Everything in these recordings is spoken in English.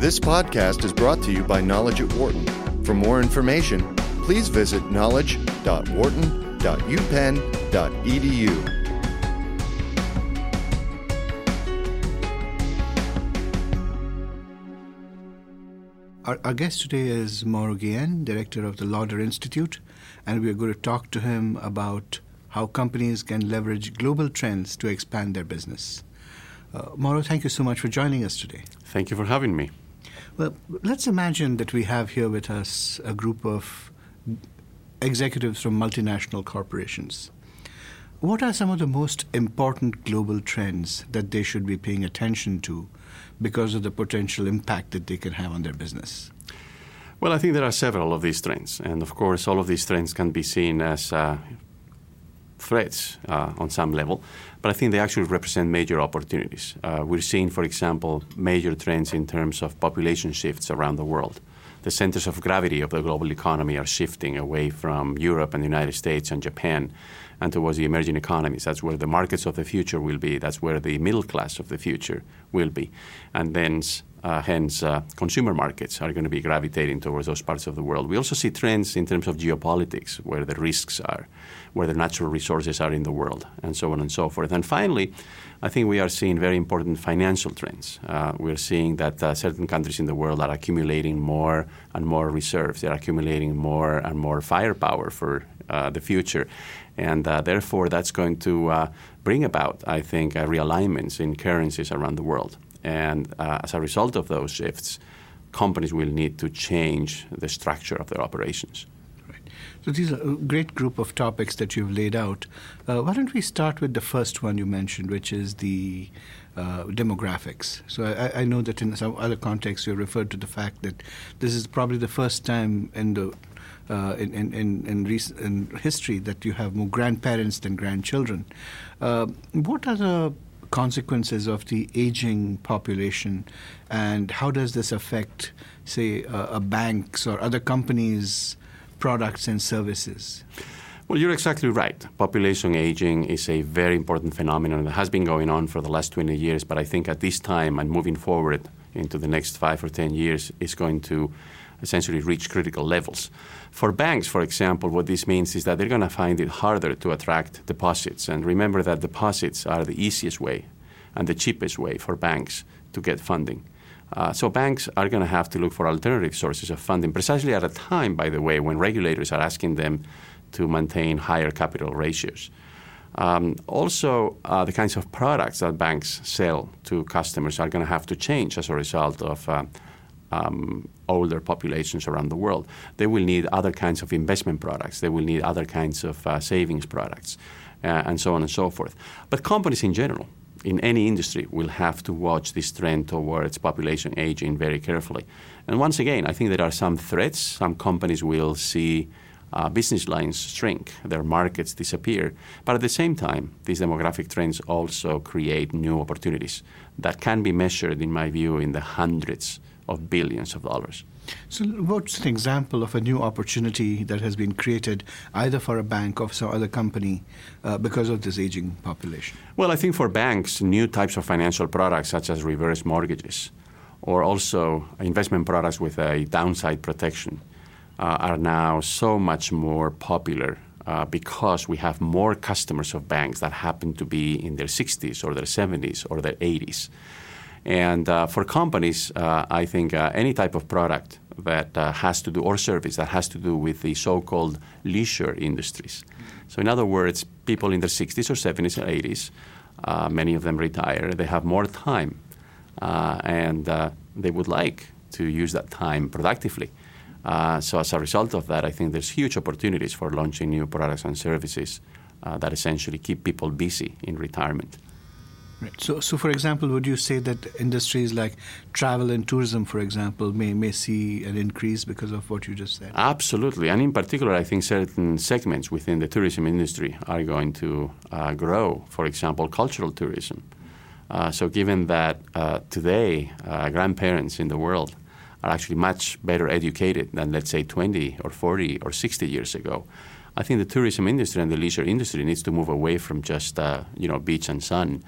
This podcast is brought to you by Knowledge at Wharton. For more information, please visit knowledge.wharton.upenn.edu. Our, our, guest today is Mauro Guillen, director of the Lauder Institute, and we are going to talk to him about how companies can leverage global trends to expand their business. Uh, Mauro, thank you so much for joining us today. Thank you for having me. Well, let's imagine that we have here with us a group of executives from multinational corporations. What are some of the most important global trends that they should be paying attention to because of the potential impact that they can have on their business? Well, I think there are several of these trends, and of course, all of these trends can be seen as uh, threats uh, on some level, but I think they actually represent major opportunities. Uh, we're seeing, for example, major trends in terms of population shifts around the world. The centers of gravity of the global economy are shifting away from Europe and the United States and Japan and towards the emerging economies. That's where the markets of the future will be. That's where the middle class of the future will be. And then uh, hence, uh, consumer markets are going to be gravitating towards those parts of the world. We also see trends in terms of geopolitics, where the risks are, where the natural resources are in the world, and so on and so forth. And finally, I think we are seeing very important financial trends. Uh, we're seeing that uh, certain countries in the world are accumulating more and more reserves. They're accumulating more and more firepower for uh, the future. And uh, therefore, that's going to bring about, I think, realignments in currencies around the world. And uh, as a result of those shifts, companies will need to change the structure of their operations. So these are a great group of topics that you've laid out. Uh, why don't we start with the first one you mentioned, which is the uh, demographics. So I, I, know that in some other contexts you referred to the fact that this is probably the first time in the uh, in, in, in, in, recent, in history that you have more grandparents than grandchildren. Uh, what are the consequences of the aging population, and how does this affect, say, uh, bank's or other companies' products and services? Well, you're exactly right. Population aging is a very important phenomenon that has been going on for the last 20 years, but I think at this time and moving forward into the next five or 10 years is going to essentially reach critical levels. For banks, for example, what this means is that they're going to find it harder to attract deposits. And remember that deposits are the easiest way and the cheapest way for banks to get funding. Uh, so banks are going to have to look for alternative sources of funding, precisely at a time, by the way, when regulators are asking them to maintain higher capital ratios. Um, also, uh, the kinds of products that banks sell to customers are going to have to change as a result of uh, um, older populations around the world. They will need other kinds of investment products. They will need other kinds of uh, savings products, uh, and so on and so forth. But companies in general, in any industry, will have to watch this trend towards population aging very carefully. And once again, I think there are some threats. Some companies will see uh, business lines shrink, their markets disappear. But at the same time, these demographic trends also create new opportunities that can be measured, in my view, in the hundreds of billions of dollars. So, what's an example of a new opportunity that has been created either for a bank or some other company uh, because of this aging population? Well, I think for banks, new types of financial products such as reverse mortgages or also investment products with a downside protection uh, are now so much more popular uh, because we have more customers of banks that happen to be in their 60s or their 70s or their 80s. And uh, for companies, uh, I think uh, any type of product that uh, has to do, or service that has to do with the so called leisure industries. So, in other words, people in their 60s or 70s or 80s, uh, many of them retire, they have more time, uh, and they would like to use that time productively. so, as a result of that, I think there's huge opportunities for launching new products and services that essentially keep people busy in retirement. Right. So, so for example, would you say that industries like travel and tourism, for example, may, may see an increase because of what you just said? Absolutely. And in particular, I think certain segments within the tourism industry are going to uh, grow. For example, cultural tourism. Uh, so, given that uh, today uh, grandparents in the world are actually much better educated than, let's say, 20 or 40 or 60 years ago, I think the tourism industry and the leisure industry needs to move away from just uh, you know beach and sun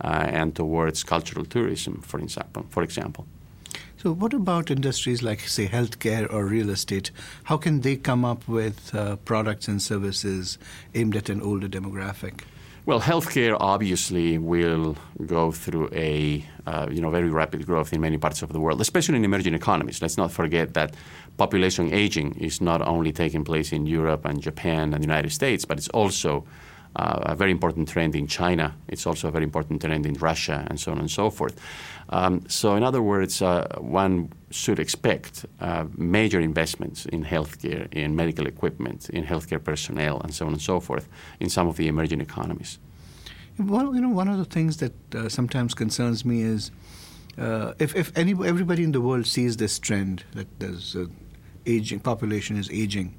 and towards cultural tourism, for example. For example. So, what about industries like, say, healthcare or real estate? How can they come up with uh, products and services aimed at an older demographic? Well, healthcare obviously will go through a uh, you know very rapid growth in many parts of the world, especially in emerging economies. Let's not forget that population aging is not only taking place in Europe and Japan and the United States, but it's also uh, a very important trend in China. It's also a very important trend in Russia, and so on and so forth. Um, so, in other words, uh, one should expect uh, major investments in healthcare, in medical equipment, in healthcare personnel, and so on and so forth in some of the emerging economies. Well, you know, one of the things that uh, sometimes concerns me is uh, if, if any, everybody in the world sees this trend that there's aging population is aging,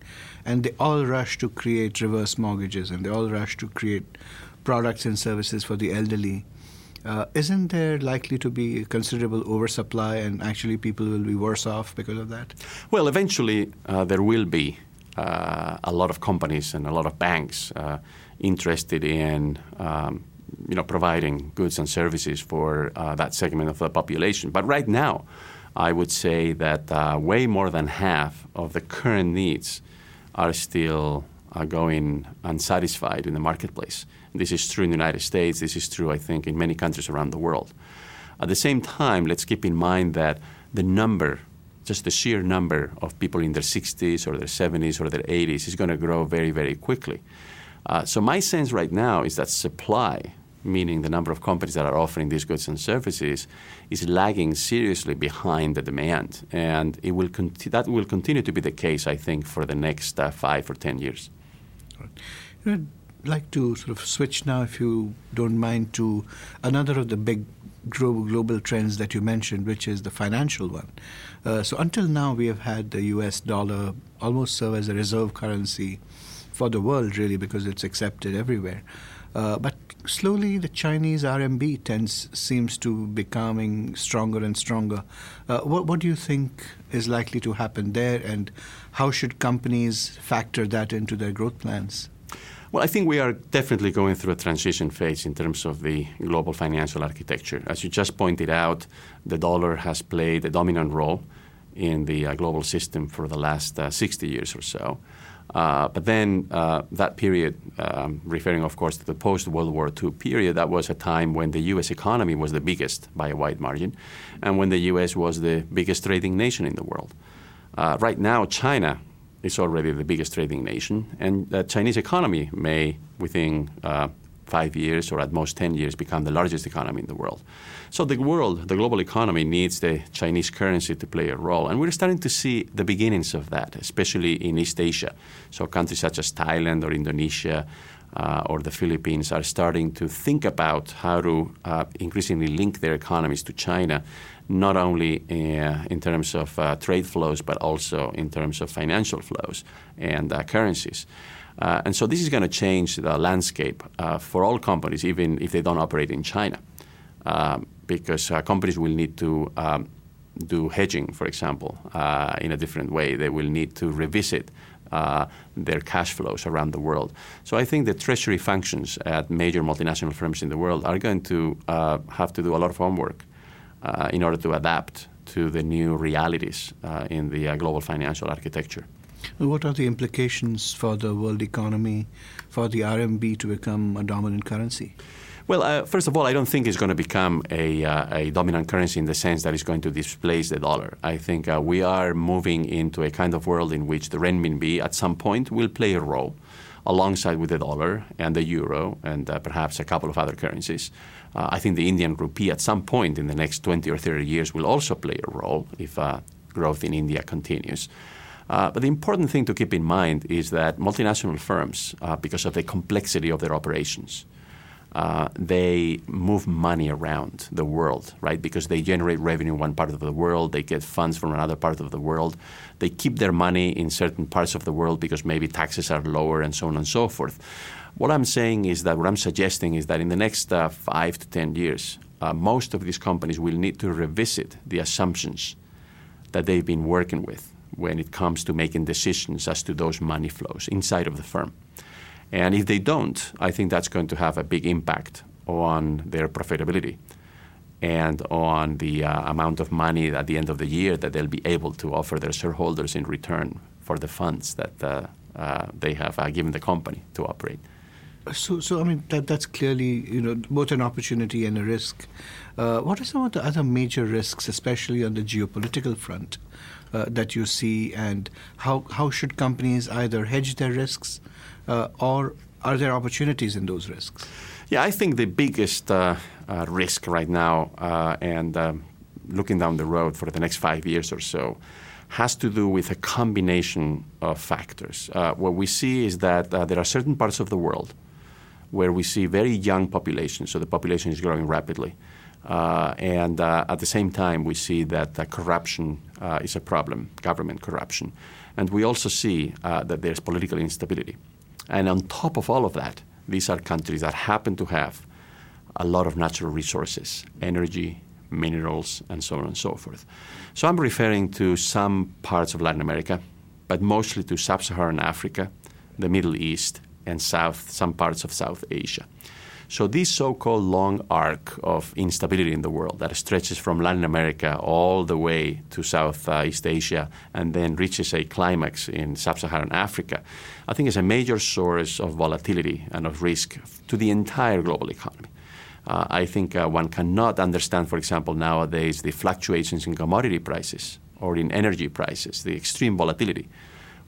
and they all rush to create reverse mortgages and they all rush to create products and services for the elderly. Uh, isn't there likely to be a considerable oversupply and actually people will be worse off because of that? Well, eventually uh, there will be uh, a lot of companies and a lot of banks uh, interested in um, you know, providing goods and services for uh, that segment of the population. But right now, I would say that uh, way more than half of the current needs are still uh, going unsatisfied in the marketplace. And this is true in the United States. This is true, I think, in many countries around the world. At the same time, let's keep in mind that the number, just the sheer number of people in their 60s or their 70s or their 80s, is going to grow very, very quickly. Uh, so my sense right now is that supply meaning the number of companies that are offering these goods and services, is lagging seriously behind the demand. And it will conti- that will continue to be the case, I think, for the next uh, five or ten years. I'd like to sort of switch now, if you don't mind, to another of the big global trends that you mentioned, which is the financial one. Uh, so until now, we have had the U.S. dollar almost serve as a reserve currency for the world, really, because it's accepted everywhere. Uh, but slowly, the Chinese RMB tends seems to be becoming stronger and stronger. Uh, what, what do you think is likely to happen there, and how should companies factor that into their growth plans? Well, I think we are definitely going through a transition phase in terms of the global financial architecture. As you just pointed out, the dollar has played a dominant role in the uh, global system for the last uh, 60 years or so. Uh, but then uh, that period, um, referring of course to the post World War II period, that was a time when the U.S. economy was the biggest by a wide margin, and when the U.S. was the biggest trading nation in the world. Uh, right now, China is already the biggest trading nation, and the Chinese economy may, within uh, five years or at most 10 years become the largest economy in the world. So the world, the global economy needs the Chinese currency to play a role. And we're starting to see the beginnings of that, especially in East Asia. So countries such as Thailand or Indonesia uh, or the Philippines are starting to think about how to uh, increasingly link their economies to China, not only uh, in terms of uh, trade flows, but also in terms of financial flows and uh, currencies. Uh, and so this is going to change the landscape uh, for all companies, even if they don't operate in China, um, because uh, companies will need to um, do hedging, for example, uh, in a different way. They will need to revisit uh, their cash flows around the world. So I think the treasury functions at major multinational firms in the world are going to uh, have to do a lot of homework in order to adapt to the new realities in the global financial architecture. What are the implications for the world economy for the RMB to become a dominant currency? Well, uh, first of all, I don't think it's going to become a, uh, a, dominant currency in the sense that it's going to displace the dollar. I think uh, we are moving into a kind of world in which the renminbi at some point will play a role alongside with the dollar and the euro and uh, perhaps a couple of other currencies. Uh, I think the Indian rupee at some point in the next 20 or 30 years will also play a role if uh, growth in India continues. Uh, but the important thing to keep in mind is that multinational firms, uh, because of the complexity of their operations, uh, they move money around the world, right? Because they generate revenue in one part of the world, they get funds from another part of the world, they keep their money in certain parts of the world because maybe taxes are lower and so on and so forth. What I'm saying is that what I'm suggesting is that in the next uh, five to ten years, uh, most of these companies will need to revisit the assumptions that they've been working with when it comes to making decisions as to those money flows inside of the firm. And if they don't, I think that's going to have a big impact on their profitability. and on the uh, amount of money at the end of the year that they'll be able to offer their shareholders in return for the funds that uh, uh, they have uh, given the company to operate. So, so I mean that that's clearly you know both an opportunity and a risk. Uh, what are some of the other major risks, especially on the geopolitical front, uh, that you see, and how how should companies either hedge their risks, uh, or are there opportunities in those risks? Yeah, I think the biggest uh, uh, risk right now, uh, and um, looking down the road for the next five years or so, has to do with a combination of factors. what we see is that there are certain parts of the world where we see very young populations, so the population is growing rapidly. Uh, and uh, at the same time, we see that uh, corruption is a problem, government corruption. And we also see that there's political instability. And on top of all of that, these are countries that happen to have a lot of natural resources, energy, minerals, and so on and so forth. So I'm referring to some parts of Latin America, but mostly to sub Saharan Africa, the Middle East, and South, some parts of South Asia. So this so-called long arc of instability in the world that stretches from Latin America all the way to Southeast Asia and then reaches a climax in sub-Saharan Africa, I think is a major source of volatility and of risk to the entire global economy. Uh, I think uh, one cannot understand, for example, nowadays the fluctuations in commodity prices or in energy prices, the extreme volatility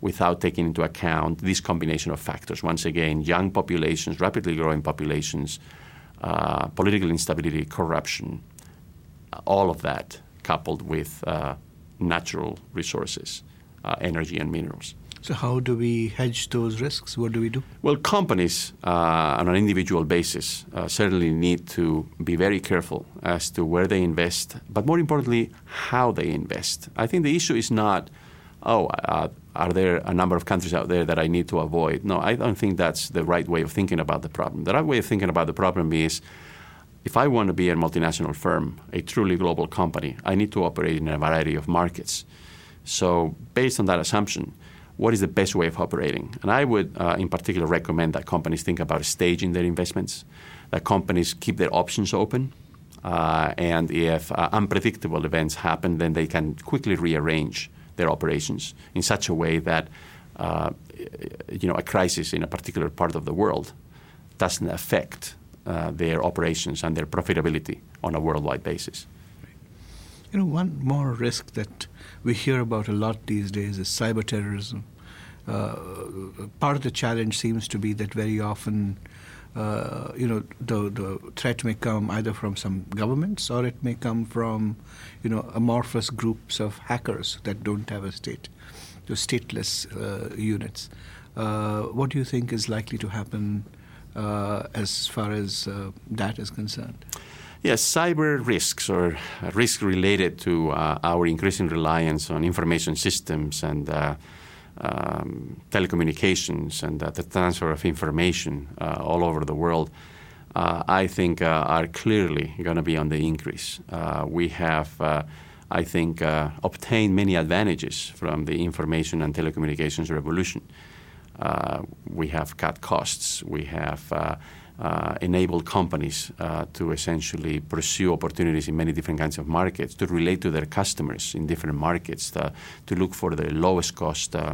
without taking into account this combination of factors. Once again, young populations, rapidly growing populations, uh, political instability, corruption, all of that coupled with uh, natural resources, uh, energy and minerals. So, how do we hedge those risks? What do we do? Well, companies uh, on an individual basis uh, certainly need to be very careful as to where they invest, but more importantly, how they invest. I think the issue is not, oh, uh, are there a number of countries out there that I need to avoid? No, I don't think that's the right way of thinking about the problem. The right way of thinking about the problem is if I want to be a multinational firm, a truly global company, I need to operate in a variety of markets. So, based on that assumption, what is the best way of operating? And I would, uh, in particular, recommend that companies think about staging their investments, that companies keep their options open. Uh, and if uh, unpredictable events happen, then they can quickly rearrange their operations in such a way that uh, you know a crisis in a particular part of the world doesn't affect uh, their operations and their profitability on a worldwide basis. You know, one more risk that we hear about a lot these days is cyber terrorism. Uh, part of the challenge seems to be that very often uh, you know, the, the threat may come either from some governments or it may come from, you know, amorphous groups of hackers that don't have a state, the stateless uh, units. Uh, what do you think is likely to happen uh, as far as uh, that is concerned? Yes, cyber risks or risks related to our increasing reliance on information systems and um, telecommunications and uh, the transfer of information uh, all over the world, uh, I think uh, are clearly going to be on the increase. Uh, we have, uh, I think, obtained many advantages from the information and telecommunications revolution. we have cut costs. We have uh, enable companies uh, to essentially pursue opportunities in many different kinds of markets, to relate to their customers in different markets, to, uh, to look for the lowest cost uh,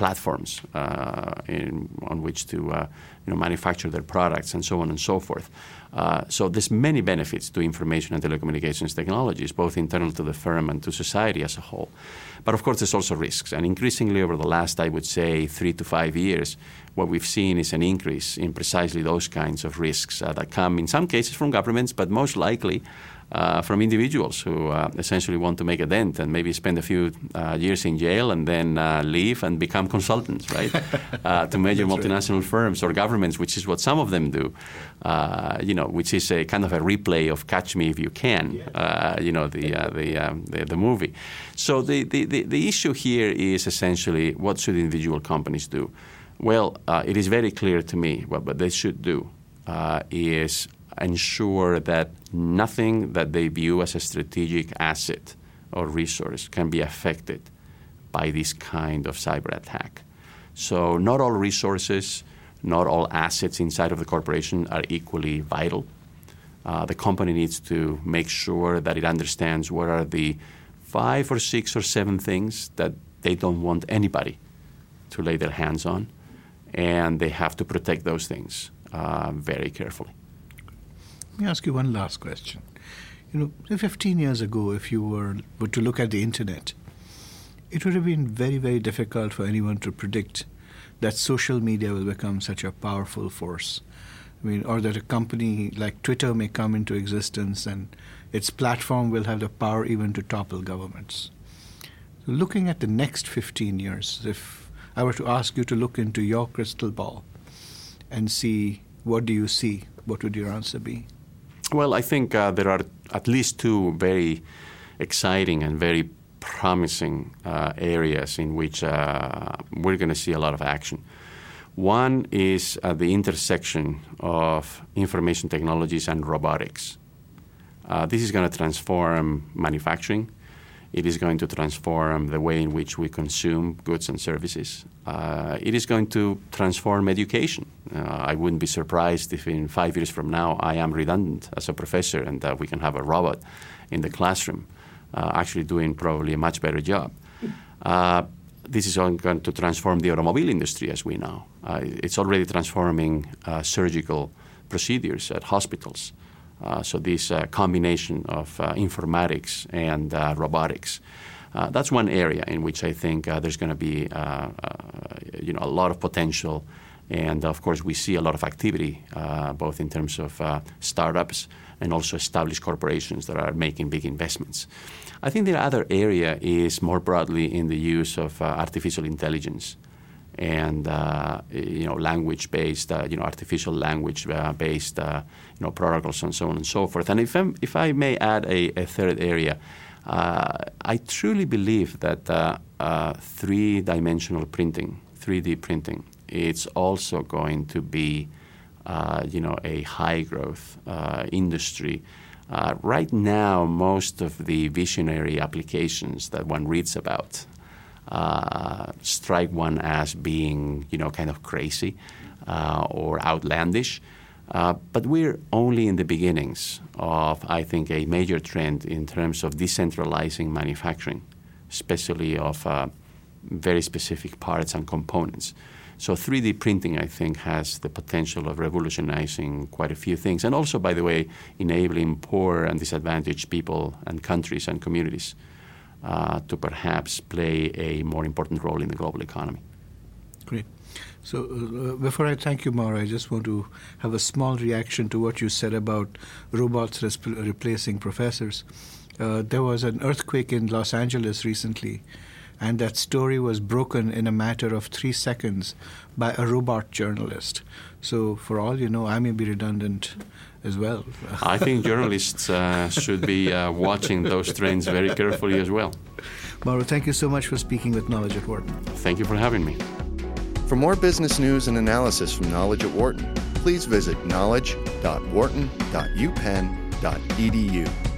platforms uh, in, on which to uh, you know, manufacture their products and so on and so forth. Uh, so there's many benefits to information and telecommunications technologies, both internal to the firm and to society as a whole. But of course, there's also risks. And increasingly over the last, I would say, three to five years, what we've seen is an increase in precisely those kinds of risks uh, that come in some cases from governments, but most likely uh, from individuals who uh, essentially want to make a dent and maybe spend a few uh, years in jail and then uh, leave and become consultants, right? Uh, to major multinational right. firms or governments, which is what some of them do. Uh, you know, which is a kind of a replay of Catch Me If You Can. Yeah. you know, the the, um, the, the movie. So the, the, the the issue here is essentially what should individual companies do? Well, it is very clear to me what, what they should do is ensure that nothing that they view as a strategic asset or resource can be affected by this kind of cyber attack. So, not all resources, not all assets inside of the corporation are equally vital. Uh, the company needs to make sure that it understands what are the five or six or seven things that they don't want anybody to lay their hands on, and they have to protect those things uh, very carefully. Let me ask you one last question. You know, 15 years ago, if you were, were to look at the internet, it would have been very, very difficult for anyone to predict that social media will become such a powerful force. I mean, or that a company like Twitter may come into existence and its platform will have the power even to topple governments. So looking at the next 15 years, if I were to ask you to look into your crystal ball and see what do you see, what would your answer be? Well, I think uh, there are at least two very exciting and very promising uh, areas in which uh, we're going to see a lot of action. One is at the intersection of information technologies and robotics. Uh, this is going to transform manufacturing. It is going to transform the way in which we consume goods and services. Uh, it is going to transform education. Uh, I wouldn't be surprised if in five years from now I am redundant as a professor and that we can have a robot in the classroom uh, actually doing probably a much better job. Uh, this is going to transform the automobile industry as we know. Uh, it's already transforming surgical procedures at hospitals. Uh, so this uh, combination of uh, informatics and uh, robotics. Uh, that's one area in which I think uh, there's going to be, you know, a lot of potential, and of course we see a lot of activity, both in terms of startups and also established corporations that are making big investments. I think the other area is more broadly in the use of artificial intelligence and uh, you know language-based, uh, you know artificial language-based, uh, you know protocols and so on and so forth. And if I'm, if I may add a, a third area, uh, I truly believe that uh, uh, three-dimensional printing, 3D printing, it's also going to be you know a high-growth industry. right now, most of the visionary applications that one reads about uh, strike one as being, you know, kind of crazy uh, or outlandish. Uh, but we're only in the beginnings of, I think, a major trend in terms of decentralizing manufacturing, especially of uh, very specific parts and components. So 3D printing, I think, has the potential of revolutionizing quite a few things, and also, by the way, enabling poor and disadvantaged people and countries and communities to perhaps play a more important role in the global economy. Great. So, uh, before I thank you, Mauro, I just want to have a small reaction to what you said about robots replacing professors. Uh, there was an earthquake in Los Angeles recently, and that story was broken in a matter of three seconds by a robot journalist. So, for all you know, I may be redundant as well. I think journalists uh, should be uh, watching those trends very carefully as well. Mauro, thank you so much for speaking with Knowledge at Wharton. Thank you for having me. For more business news and analysis from Knowledge at Wharton, please visit knowledge.wharton.upenn.edu.